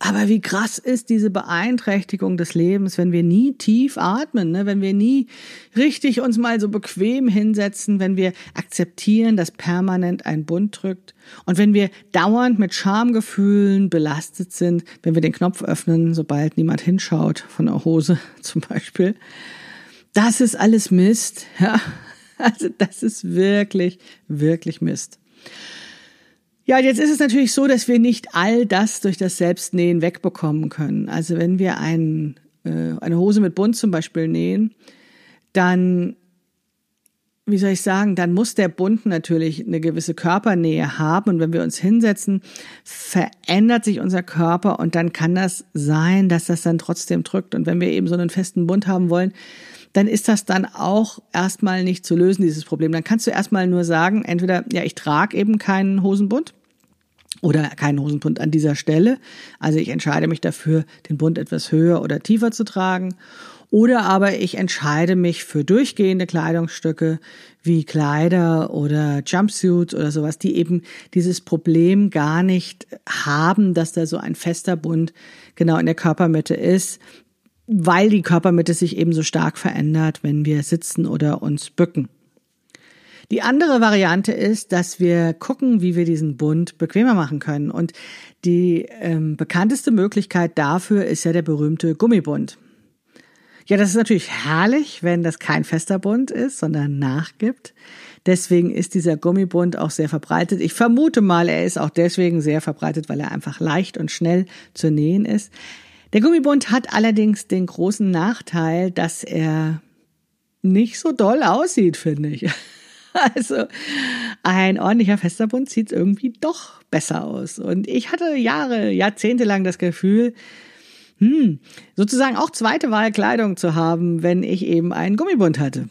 aber wie krass ist diese Beeinträchtigung des Lebens, wenn wir nie tief atmen, ne? wenn wir nie richtig uns mal so bequem hinsetzen, wenn wir akzeptieren, dass permanent ein Bund drückt und wenn wir dauernd mit Schamgefühlen belastet sind, wenn wir den Knopf öffnen, sobald niemand hinschaut von der Hose zum Beispiel. Das ist alles Mist. Ja? Also das ist wirklich, wirklich Mist. Ja, jetzt ist es natürlich so, dass wir nicht all das durch das Selbstnähen wegbekommen können. Also wenn wir ein, äh, eine Hose mit Bund zum Beispiel nähen, dann, wie soll ich sagen, dann muss der Bund natürlich eine gewisse Körpernähe haben. Und wenn wir uns hinsetzen, verändert sich unser Körper und dann kann das sein, dass das dann trotzdem drückt. Und wenn wir eben so einen festen Bund haben wollen, dann ist das dann auch erstmal nicht zu lösen, dieses Problem. Dann kannst du erstmal nur sagen, entweder, ja, ich trage eben keinen Hosenbund oder keinen Hosenbund an dieser Stelle. Also ich entscheide mich dafür, den Bund etwas höher oder tiefer zu tragen. Oder aber ich entscheide mich für durchgehende Kleidungsstücke wie Kleider oder Jumpsuits oder sowas, die eben dieses Problem gar nicht haben, dass da so ein fester Bund genau in der Körpermitte ist, weil die Körpermitte sich eben so stark verändert, wenn wir sitzen oder uns bücken. Die andere Variante ist, dass wir gucken, wie wir diesen Bund bequemer machen können. Und die ähm, bekannteste Möglichkeit dafür ist ja der berühmte Gummibund. Ja, das ist natürlich herrlich, wenn das kein fester Bund ist, sondern nachgibt. Deswegen ist dieser Gummibund auch sehr verbreitet. Ich vermute mal, er ist auch deswegen sehr verbreitet, weil er einfach leicht und schnell zu nähen ist. Der Gummibund hat allerdings den großen Nachteil, dass er nicht so doll aussieht, finde ich. Also ein ordentlicher fester Bund sieht irgendwie doch besser aus. Und ich hatte Jahre, Jahrzehnte lang das Gefühl, hm, sozusagen auch zweite Wahl Kleidung zu haben, wenn ich eben einen Gummibund hatte.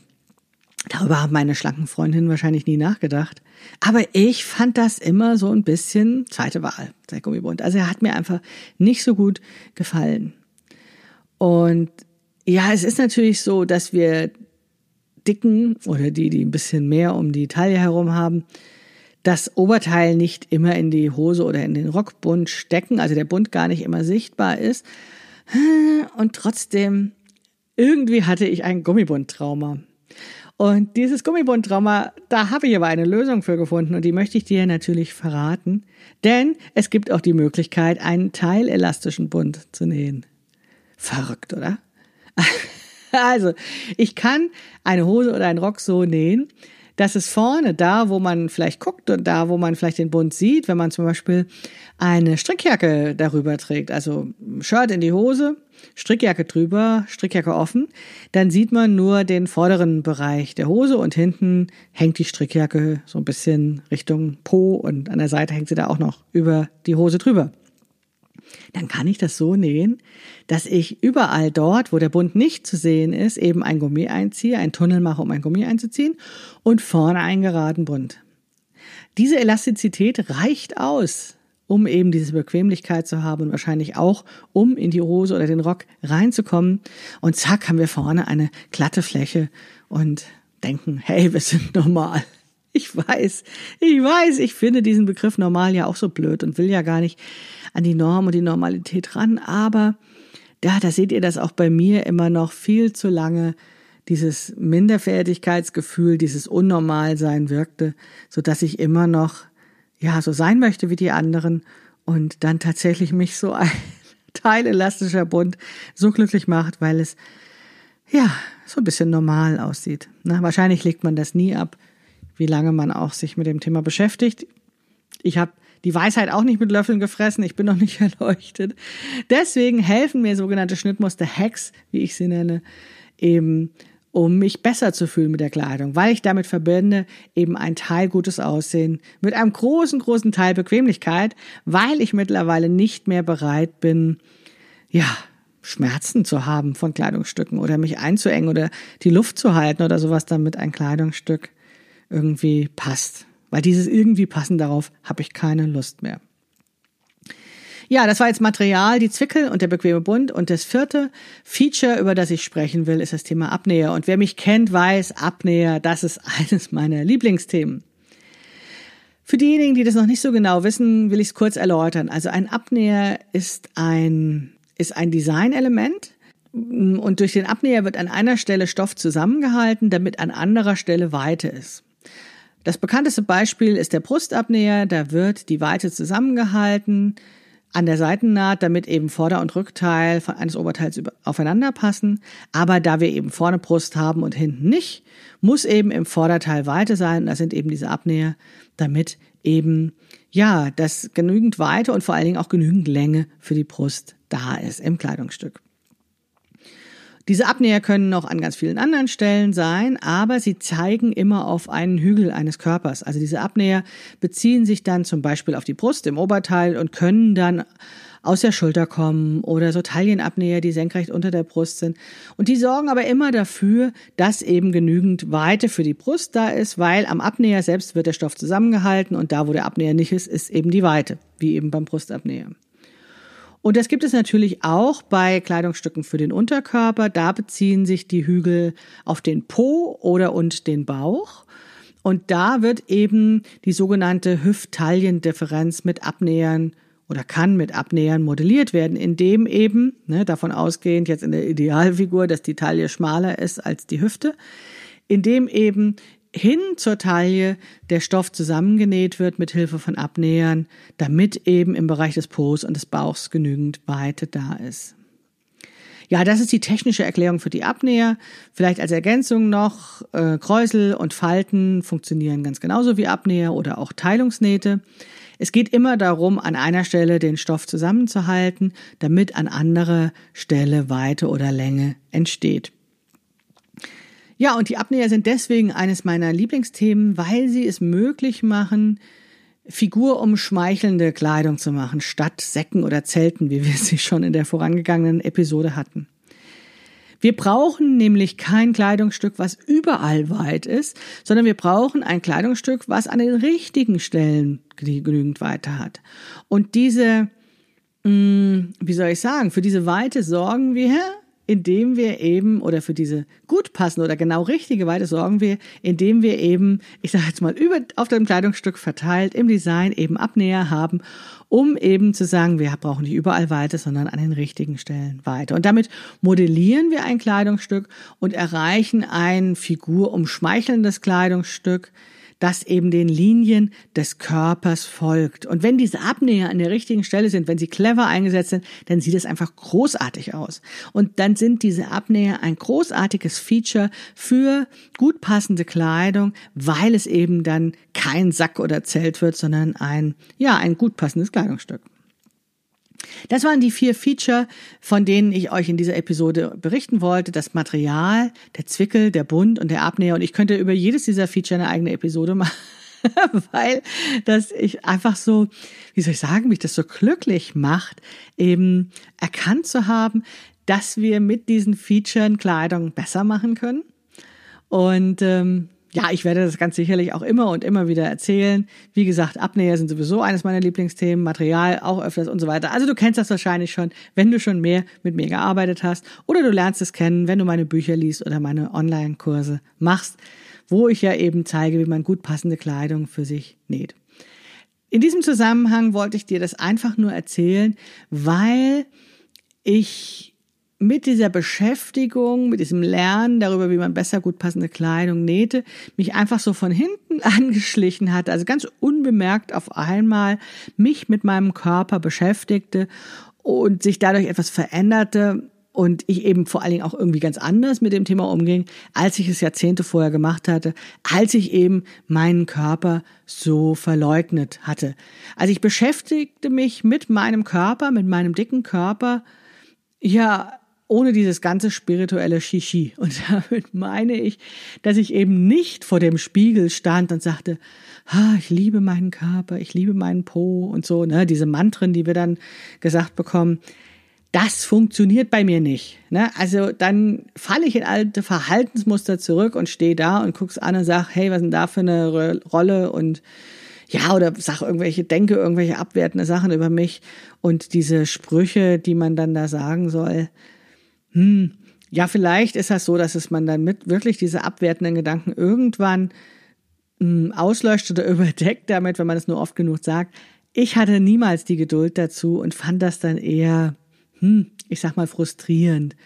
Darüber haben meine schlanken Freundinnen wahrscheinlich nie nachgedacht. Aber ich fand das immer so ein bisschen zweite Wahl, der Gummibund. Also er hat mir einfach nicht so gut gefallen. Und ja, es ist natürlich so, dass wir dicken oder die, die ein bisschen mehr um die Taille herum haben, das Oberteil nicht immer in die Hose oder in den Rockbund stecken, also der Bund gar nicht immer sichtbar ist. Und trotzdem, irgendwie hatte ich ein Gummibundtrauma. Und dieses Gummibundtrauma, da habe ich aber eine Lösung für gefunden und die möchte ich dir natürlich verraten. Denn es gibt auch die Möglichkeit, einen teilerastischen Bund zu nähen. Verrückt, oder? Also, ich kann eine Hose oder einen Rock so nähen, dass es vorne, da wo man vielleicht guckt und da wo man vielleicht den Bund sieht, wenn man zum Beispiel eine Strickjacke darüber trägt, also Shirt in die Hose, Strickjacke drüber, Strickjacke offen, dann sieht man nur den vorderen Bereich der Hose und hinten hängt die Strickjacke so ein bisschen Richtung Po und an der Seite hängt sie da auch noch über die Hose drüber. Dann kann ich das so nähen, dass ich überall dort, wo der Bund nicht zu sehen ist, eben ein Gummi einziehe, einen Tunnel mache, um ein Gummi einzuziehen und vorne einen geraden Bund. Diese Elastizität reicht aus, um eben diese Bequemlichkeit zu haben und wahrscheinlich auch, um in die Hose oder den Rock reinzukommen. Und zack, haben wir vorne eine glatte Fläche und denken, hey, wir sind normal. Ich weiß, ich weiß, ich finde diesen Begriff normal ja auch so blöd und will ja gar nicht an die Norm und die Normalität ran, aber ja, da seht ihr das auch bei mir immer noch viel zu lange dieses Minderfertigkeitsgefühl, dieses Unnormalsein wirkte, so dass ich immer noch ja so sein möchte wie die anderen und dann tatsächlich mich so ein teilelastischer Bund so glücklich macht, weil es ja so ein bisschen normal aussieht. Na, wahrscheinlich legt man das nie ab wie lange man auch sich mit dem Thema beschäftigt. Ich habe die Weisheit auch nicht mit Löffeln gefressen, ich bin noch nicht erleuchtet. Deswegen helfen mir sogenannte Schnittmuster-Hacks, wie ich sie nenne, eben um mich besser zu fühlen mit der Kleidung, weil ich damit verbinde eben ein Teil gutes Aussehen mit einem großen, großen Teil Bequemlichkeit, weil ich mittlerweile nicht mehr bereit bin, ja, Schmerzen zu haben von Kleidungsstücken oder mich einzuengen oder die Luft zu halten oder sowas, damit ein Kleidungsstück irgendwie passt. Weil dieses irgendwie passen darauf habe ich keine Lust mehr. Ja, das war jetzt Material, die Zwickel und der bequeme Bund. Und das vierte Feature, über das ich sprechen will, ist das Thema Abnäher. Und wer mich kennt, weiß, Abnäher, das ist eines meiner Lieblingsthemen. Für diejenigen, die das noch nicht so genau wissen, will ich es kurz erläutern. Also ein Abnäher ist ein, ist ein Designelement. Und durch den Abnäher wird an einer Stelle Stoff zusammengehalten, damit an anderer Stelle Weite ist. Das bekannteste Beispiel ist der Brustabnäher. Da wird die Weite zusammengehalten an der Seitennaht, damit eben Vorder- und Rückteil eines Oberteils aufeinander passen. Aber da wir eben vorne Brust haben und hinten nicht, muss eben im Vorderteil Weite sein. Das sind eben diese Abnäher, damit eben, ja, das genügend Weite und vor allen Dingen auch genügend Länge für die Brust da ist im Kleidungsstück. Diese Abnäher können noch an ganz vielen anderen Stellen sein, aber sie zeigen immer auf einen Hügel eines Körpers. Also diese Abnäher beziehen sich dann zum Beispiel auf die Brust im Oberteil und können dann aus der Schulter kommen oder so Taillenabnäher, die senkrecht unter der Brust sind. Und die sorgen aber immer dafür, dass eben genügend Weite für die Brust da ist, weil am Abnäher selbst wird der Stoff zusammengehalten und da, wo der Abnäher nicht ist, ist eben die Weite, wie eben beim Brustabnäher. Und das gibt es natürlich auch bei Kleidungsstücken für den Unterkörper. Da beziehen sich die Hügel auf den Po oder und den Bauch. Und da wird eben die sogenannte Hüft-Taillen-Differenz mit Abnähern oder kann mit Abnähern modelliert werden, indem eben, ne, davon ausgehend jetzt in der Idealfigur, dass die Taille schmaler ist als die Hüfte, indem eben hin zur Taille der Stoff zusammengenäht wird mit Hilfe von Abnähern, damit eben im Bereich des Po's und des Bauchs genügend Weite da ist. Ja, das ist die technische Erklärung für die Abnäher. Vielleicht als Ergänzung noch, äh, Kräusel und Falten funktionieren ganz genauso wie Abnäher oder auch Teilungsnähte. Es geht immer darum, an einer Stelle den Stoff zusammenzuhalten, damit an anderer Stelle Weite oder Länge entsteht. Ja, und die Abnäher sind deswegen eines meiner Lieblingsthemen, weil sie es möglich machen, figurumschmeichelnde Kleidung zu machen, statt Säcken oder Zelten, wie wir sie schon in der vorangegangenen Episode hatten. Wir brauchen nämlich kein Kleidungsstück, was überall weit ist, sondern wir brauchen ein Kleidungsstück, was an den richtigen Stellen genügend Weite hat. Und diese, mm, wie soll ich sagen, für diese Weite sorgen wir indem wir eben, oder für diese gut passende oder genau richtige Weite sorgen wir, indem wir eben, ich sage jetzt mal, über auf dem Kleidungsstück verteilt im Design eben Abnäher haben, um eben zu sagen, wir brauchen nicht überall Weite, sondern an den richtigen Stellen Weite. Und damit modellieren wir ein Kleidungsstück und erreichen ein figurumschmeichelndes Kleidungsstück, das eben den Linien des Körpers folgt. Und wenn diese Abnäher an der richtigen Stelle sind, wenn sie clever eingesetzt sind, dann sieht es einfach großartig aus. Und dann sind diese Abnäher ein großartiges Feature für gut passende Kleidung, weil es eben dann kein Sack oder Zelt wird, sondern ein, ja, ein gut passendes Kleidungsstück. Das waren die vier Feature, von denen ich euch in dieser Episode berichten wollte. Das Material, der Zwickel, der Bund und der Abnäher. Und ich könnte über jedes dieser Feature eine eigene Episode machen, weil das ich einfach so, wie soll ich sagen, mich das so glücklich macht, eben erkannt zu haben, dass wir mit diesen Featuren Kleidung besser machen können. Und ähm, ja, ich werde das ganz sicherlich auch immer und immer wieder erzählen. Wie gesagt, Abnäher sind sowieso eines meiner Lieblingsthemen, Material auch öfters und so weiter. Also du kennst das wahrscheinlich schon, wenn du schon mehr mit mir gearbeitet hast oder du lernst es kennen, wenn du meine Bücher liest oder meine Online-Kurse machst, wo ich ja eben zeige, wie man gut passende Kleidung für sich näht. In diesem Zusammenhang wollte ich dir das einfach nur erzählen, weil ich mit dieser Beschäftigung, mit diesem Lernen darüber, wie man besser gut passende Kleidung nähte, mich einfach so von hinten angeschlichen hat, also ganz unbemerkt auf einmal mich mit meinem Körper beschäftigte und sich dadurch etwas veränderte und ich eben vor allen Dingen auch irgendwie ganz anders mit dem Thema umging, als ich es Jahrzehnte vorher gemacht hatte, als ich eben meinen Körper so verleugnet hatte. Also ich beschäftigte mich mit meinem Körper, mit meinem dicken Körper, ja, ohne dieses ganze spirituelle Shishi. Und damit meine ich, dass ich eben nicht vor dem Spiegel stand und sagte, ah, ich liebe meinen Körper, ich liebe meinen Po und so, ne, diese Mantren, die wir dann gesagt bekommen. Das funktioniert bei mir nicht. Ne? Also dann falle ich in alte Verhaltensmuster zurück und stehe da und guck's an und sag, hey, was denn da für eine Rolle und ja, oder sag irgendwelche, denke irgendwelche abwertende Sachen über mich und diese Sprüche, die man dann da sagen soll, hm, ja, vielleicht ist das so, dass es man dann mit wirklich diese abwertenden Gedanken irgendwann hm, auslöscht oder überdeckt damit, wenn man es nur oft genug sagt. Ich hatte niemals die Geduld dazu und fand das dann eher, hm, ich sag mal, frustrierend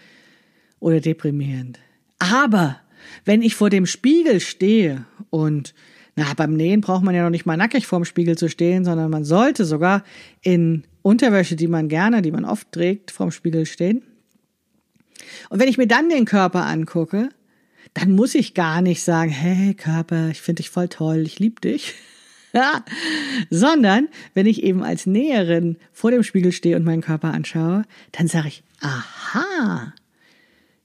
oder deprimierend. Aber wenn ich vor dem Spiegel stehe und na, beim Nähen braucht man ja noch nicht mal nackig vorm Spiegel zu stehen, sondern man sollte sogar in Unterwäsche, die man gerne, die man oft trägt, vorm Spiegel stehen. Und wenn ich mir dann den Körper angucke, dann muss ich gar nicht sagen, hey Körper, ich finde dich voll toll, ich liebe dich. Sondern wenn ich eben als Näherin vor dem Spiegel stehe und meinen Körper anschaue, dann sage ich, aha,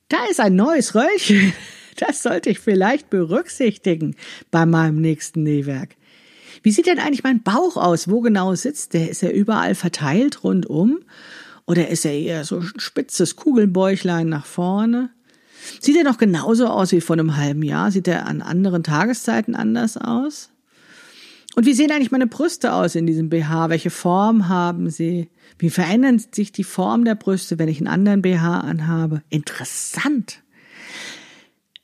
da ist ein neues Röllchen. Das sollte ich vielleicht berücksichtigen bei meinem nächsten Nähwerk. Wie sieht denn eigentlich mein Bauch aus? Wo genau sitzt der? Ist er überall verteilt rundum? Oder ist er eher so ein spitzes Kugelbäuchlein nach vorne? Sieht er noch genauso aus wie vor einem halben Jahr? Sieht er an anderen Tageszeiten anders aus? Und wie sehen eigentlich meine Brüste aus in diesem BH? Welche Form haben sie? Wie verändert sich die Form der Brüste, wenn ich einen anderen BH anhabe? Interessant.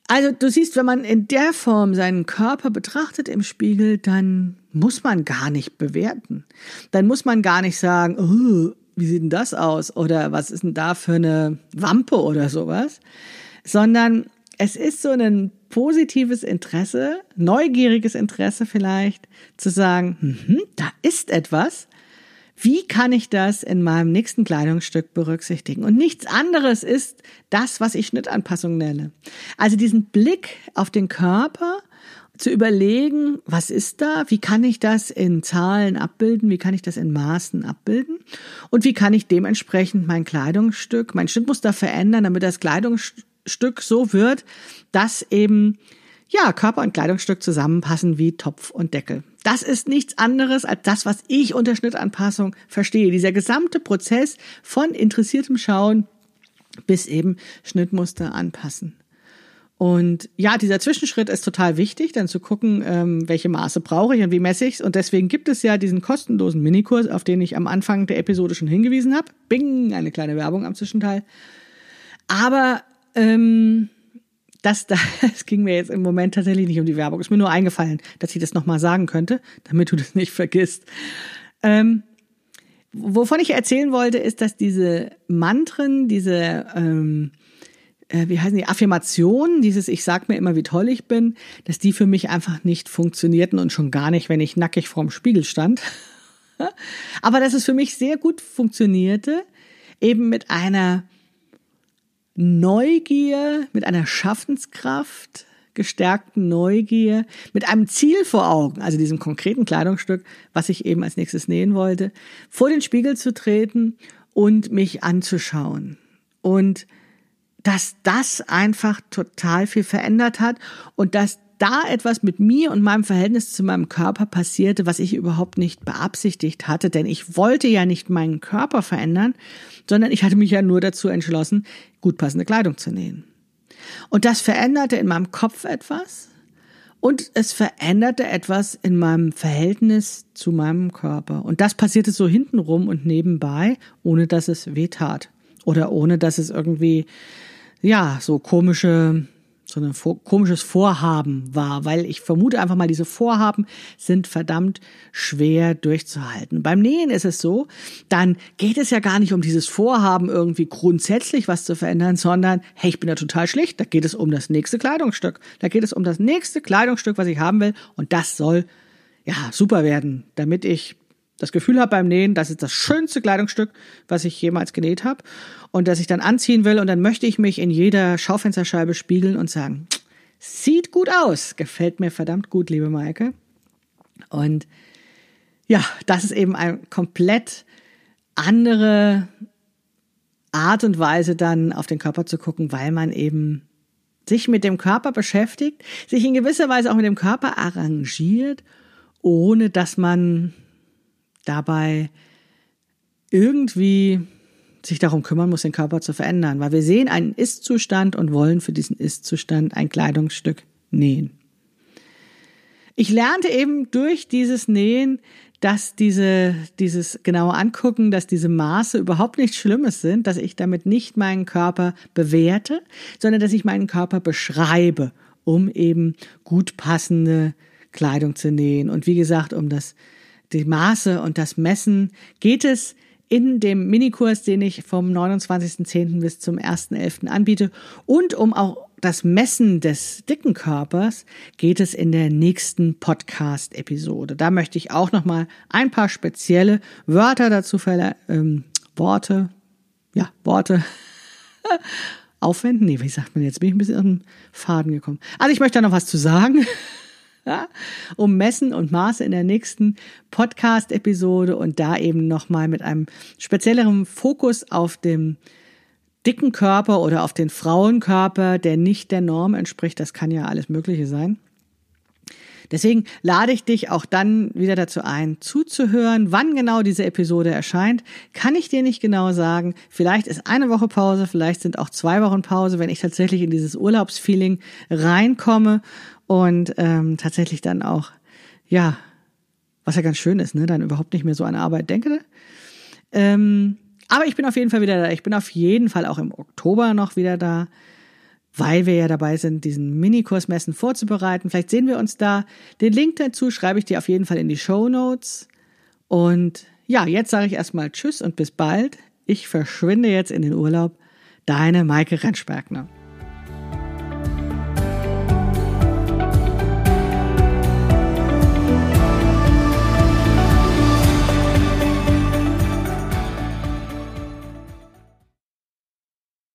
Also du siehst, wenn man in der Form seinen Körper betrachtet im Spiegel, dann muss man gar nicht bewerten. Dann muss man gar nicht sagen, oh, wie sieht denn das aus? Oder was ist denn da für eine Wampe oder sowas? Sondern es ist so ein positives Interesse, neugieriges Interesse vielleicht, zu sagen, hm, da ist etwas. Wie kann ich das in meinem nächsten Kleidungsstück berücksichtigen? Und nichts anderes ist das, was ich Schnittanpassung nenne. Also diesen Blick auf den Körper zu überlegen, was ist da, wie kann ich das in Zahlen abbilden, wie kann ich das in Maßen abbilden und wie kann ich dementsprechend mein Kleidungsstück, mein Schnittmuster verändern, damit das Kleidungsstück so wird, dass eben ja, Körper und Kleidungsstück zusammenpassen wie Topf und Deckel. Das ist nichts anderes als das, was ich unter Schnittanpassung verstehe. Dieser gesamte Prozess von interessiertem Schauen bis eben Schnittmuster anpassen. Und ja, dieser Zwischenschritt ist total wichtig, dann zu gucken, ähm, welche Maße brauche ich und wie messe ich's. Und deswegen gibt es ja diesen kostenlosen Minikurs, auf den ich am Anfang der Episode schon hingewiesen habe. Bing, eine kleine Werbung am Zwischenteil. Aber ähm, das, das ging mir jetzt im Moment tatsächlich nicht um die Werbung. Ist mir nur eingefallen, dass ich das nochmal sagen könnte, damit du das nicht vergisst. Ähm, wovon ich erzählen wollte, ist, dass diese Mantren, diese ähm, äh, wie heißen die, Affirmationen, dieses Ich sag mir immer, wie toll ich bin, dass die für mich einfach nicht funktionierten und schon gar nicht, wenn ich nackig vorm Spiegel stand. Aber dass es für mich sehr gut funktionierte, eben mit einer Neugier, mit einer Schaffenskraft, gestärkten Neugier, mit einem Ziel vor Augen, also diesem konkreten Kleidungsstück, was ich eben als nächstes nähen wollte, vor den Spiegel zu treten und mich anzuschauen. Und dass das einfach total viel verändert hat und dass da etwas mit mir und meinem Verhältnis zu meinem Körper passierte, was ich überhaupt nicht beabsichtigt hatte, denn ich wollte ja nicht meinen Körper verändern, sondern ich hatte mich ja nur dazu entschlossen, gut passende Kleidung zu nähen. Und das veränderte in meinem Kopf etwas und es veränderte etwas in meinem Verhältnis zu meinem Körper. Und das passierte so hintenrum und nebenbei, ohne dass es weh tat oder ohne dass es irgendwie, ja, so komische so ein komisches Vorhaben war, weil ich vermute einfach mal, diese Vorhaben sind verdammt schwer durchzuhalten. Beim Nähen ist es so, dann geht es ja gar nicht um dieses Vorhaben, irgendwie grundsätzlich was zu verändern, sondern, hey, ich bin ja total schlicht, da geht es um das nächste Kleidungsstück. Da geht es um das nächste Kleidungsstück, was ich haben will und das soll ja super werden, damit ich das Gefühl habe beim Nähen, das ist das schönste Kleidungsstück, was ich jemals genäht habe und das ich dann anziehen will und dann möchte ich mich in jeder Schaufensterscheibe spiegeln und sagen, sieht gut aus, gefällt mir verdammt gut, liebe Maike. Und ja, das ist eben eine komplett andere Art und Weise dann auf den Körper zu gucken, weil man eben sich mit dem Körper beschäftigt, sich in gewisser Weise auch mit dem Körper arrangiert, ohne dass man dabei irgendwie sich darum kümmern muss, den Körper zu verändern, weil wir sehen einen Ist-Zustand und wollen für diesen Ist-Zustand ein Kleidungsstück nähen. Ich lernte eben durch dieses Nähen, dass diese, dieses genaue Angucken, dass diese Maße überhaupt nichts Schlimmes sind, dass ich damit nicht meinen Körper bewerte, sondern dass ich meinen Körper beschreibe, um eben gut passende Kleidung zu nähen. Und wie gesagt, um das die Maße und das Messen geht es in dem Minikurs, den ich vom 29.10. bis zum 1.11. anbiete. Und um auch das Messen des dicken Körpers geht es in der nächsten Podcast-Episode. Da möchte ich auch nochmal ein paar spezielle Wörter dazu verleihen, ähm, Worte, ja, Worte aufwenden. Nee, wie sagt man jetzt? Bin ich ein bisschen aus dem Faden gekommen. Also ich möchte da noch was zu sagen ja, um Messen und Maße in der nächsten Podcast-Episode und da eben nochmal mit einem spezielleren Fokus auf dem dicken Körper oder auf den Frauenkörper, der nicht der Norm entspricht. Das kann ja alles Mögliche sein. Deswegen lade ich dich auch dann wieder dazu ein, zuzuhören. Wann genau diese Episode erscheint, kann ich dir nicht genau sagen. Vielleicht ist eine Woche Pause, vielleicht sind auch zwei Wochen Pause, wenn ich tatsächlich in dieses Urlaubsfeeling reinkomme und ähm, tatsächlich dann auch, ja, was ja ganz schön ist, ne, dann überhaupt nicht mehr so an Arbeit denke. Ähm, aber ich bin auf jeden Fall wieder da. Ich bin auf jeden Fall auch im Oktober noch wieder da, weil wir ja dabei sind, diesen Minikursmessen vorzubereiten. Vielleicht sehen wir uns da. Den Link dazu schreibe ich dir auf jeden Fall in die Show Notes. Und ja, jetzt sage ich erstmal Tschüss und bis bald. Ich verschwinde jetzt in den Urlaub. Deine Maike Rentschbergner.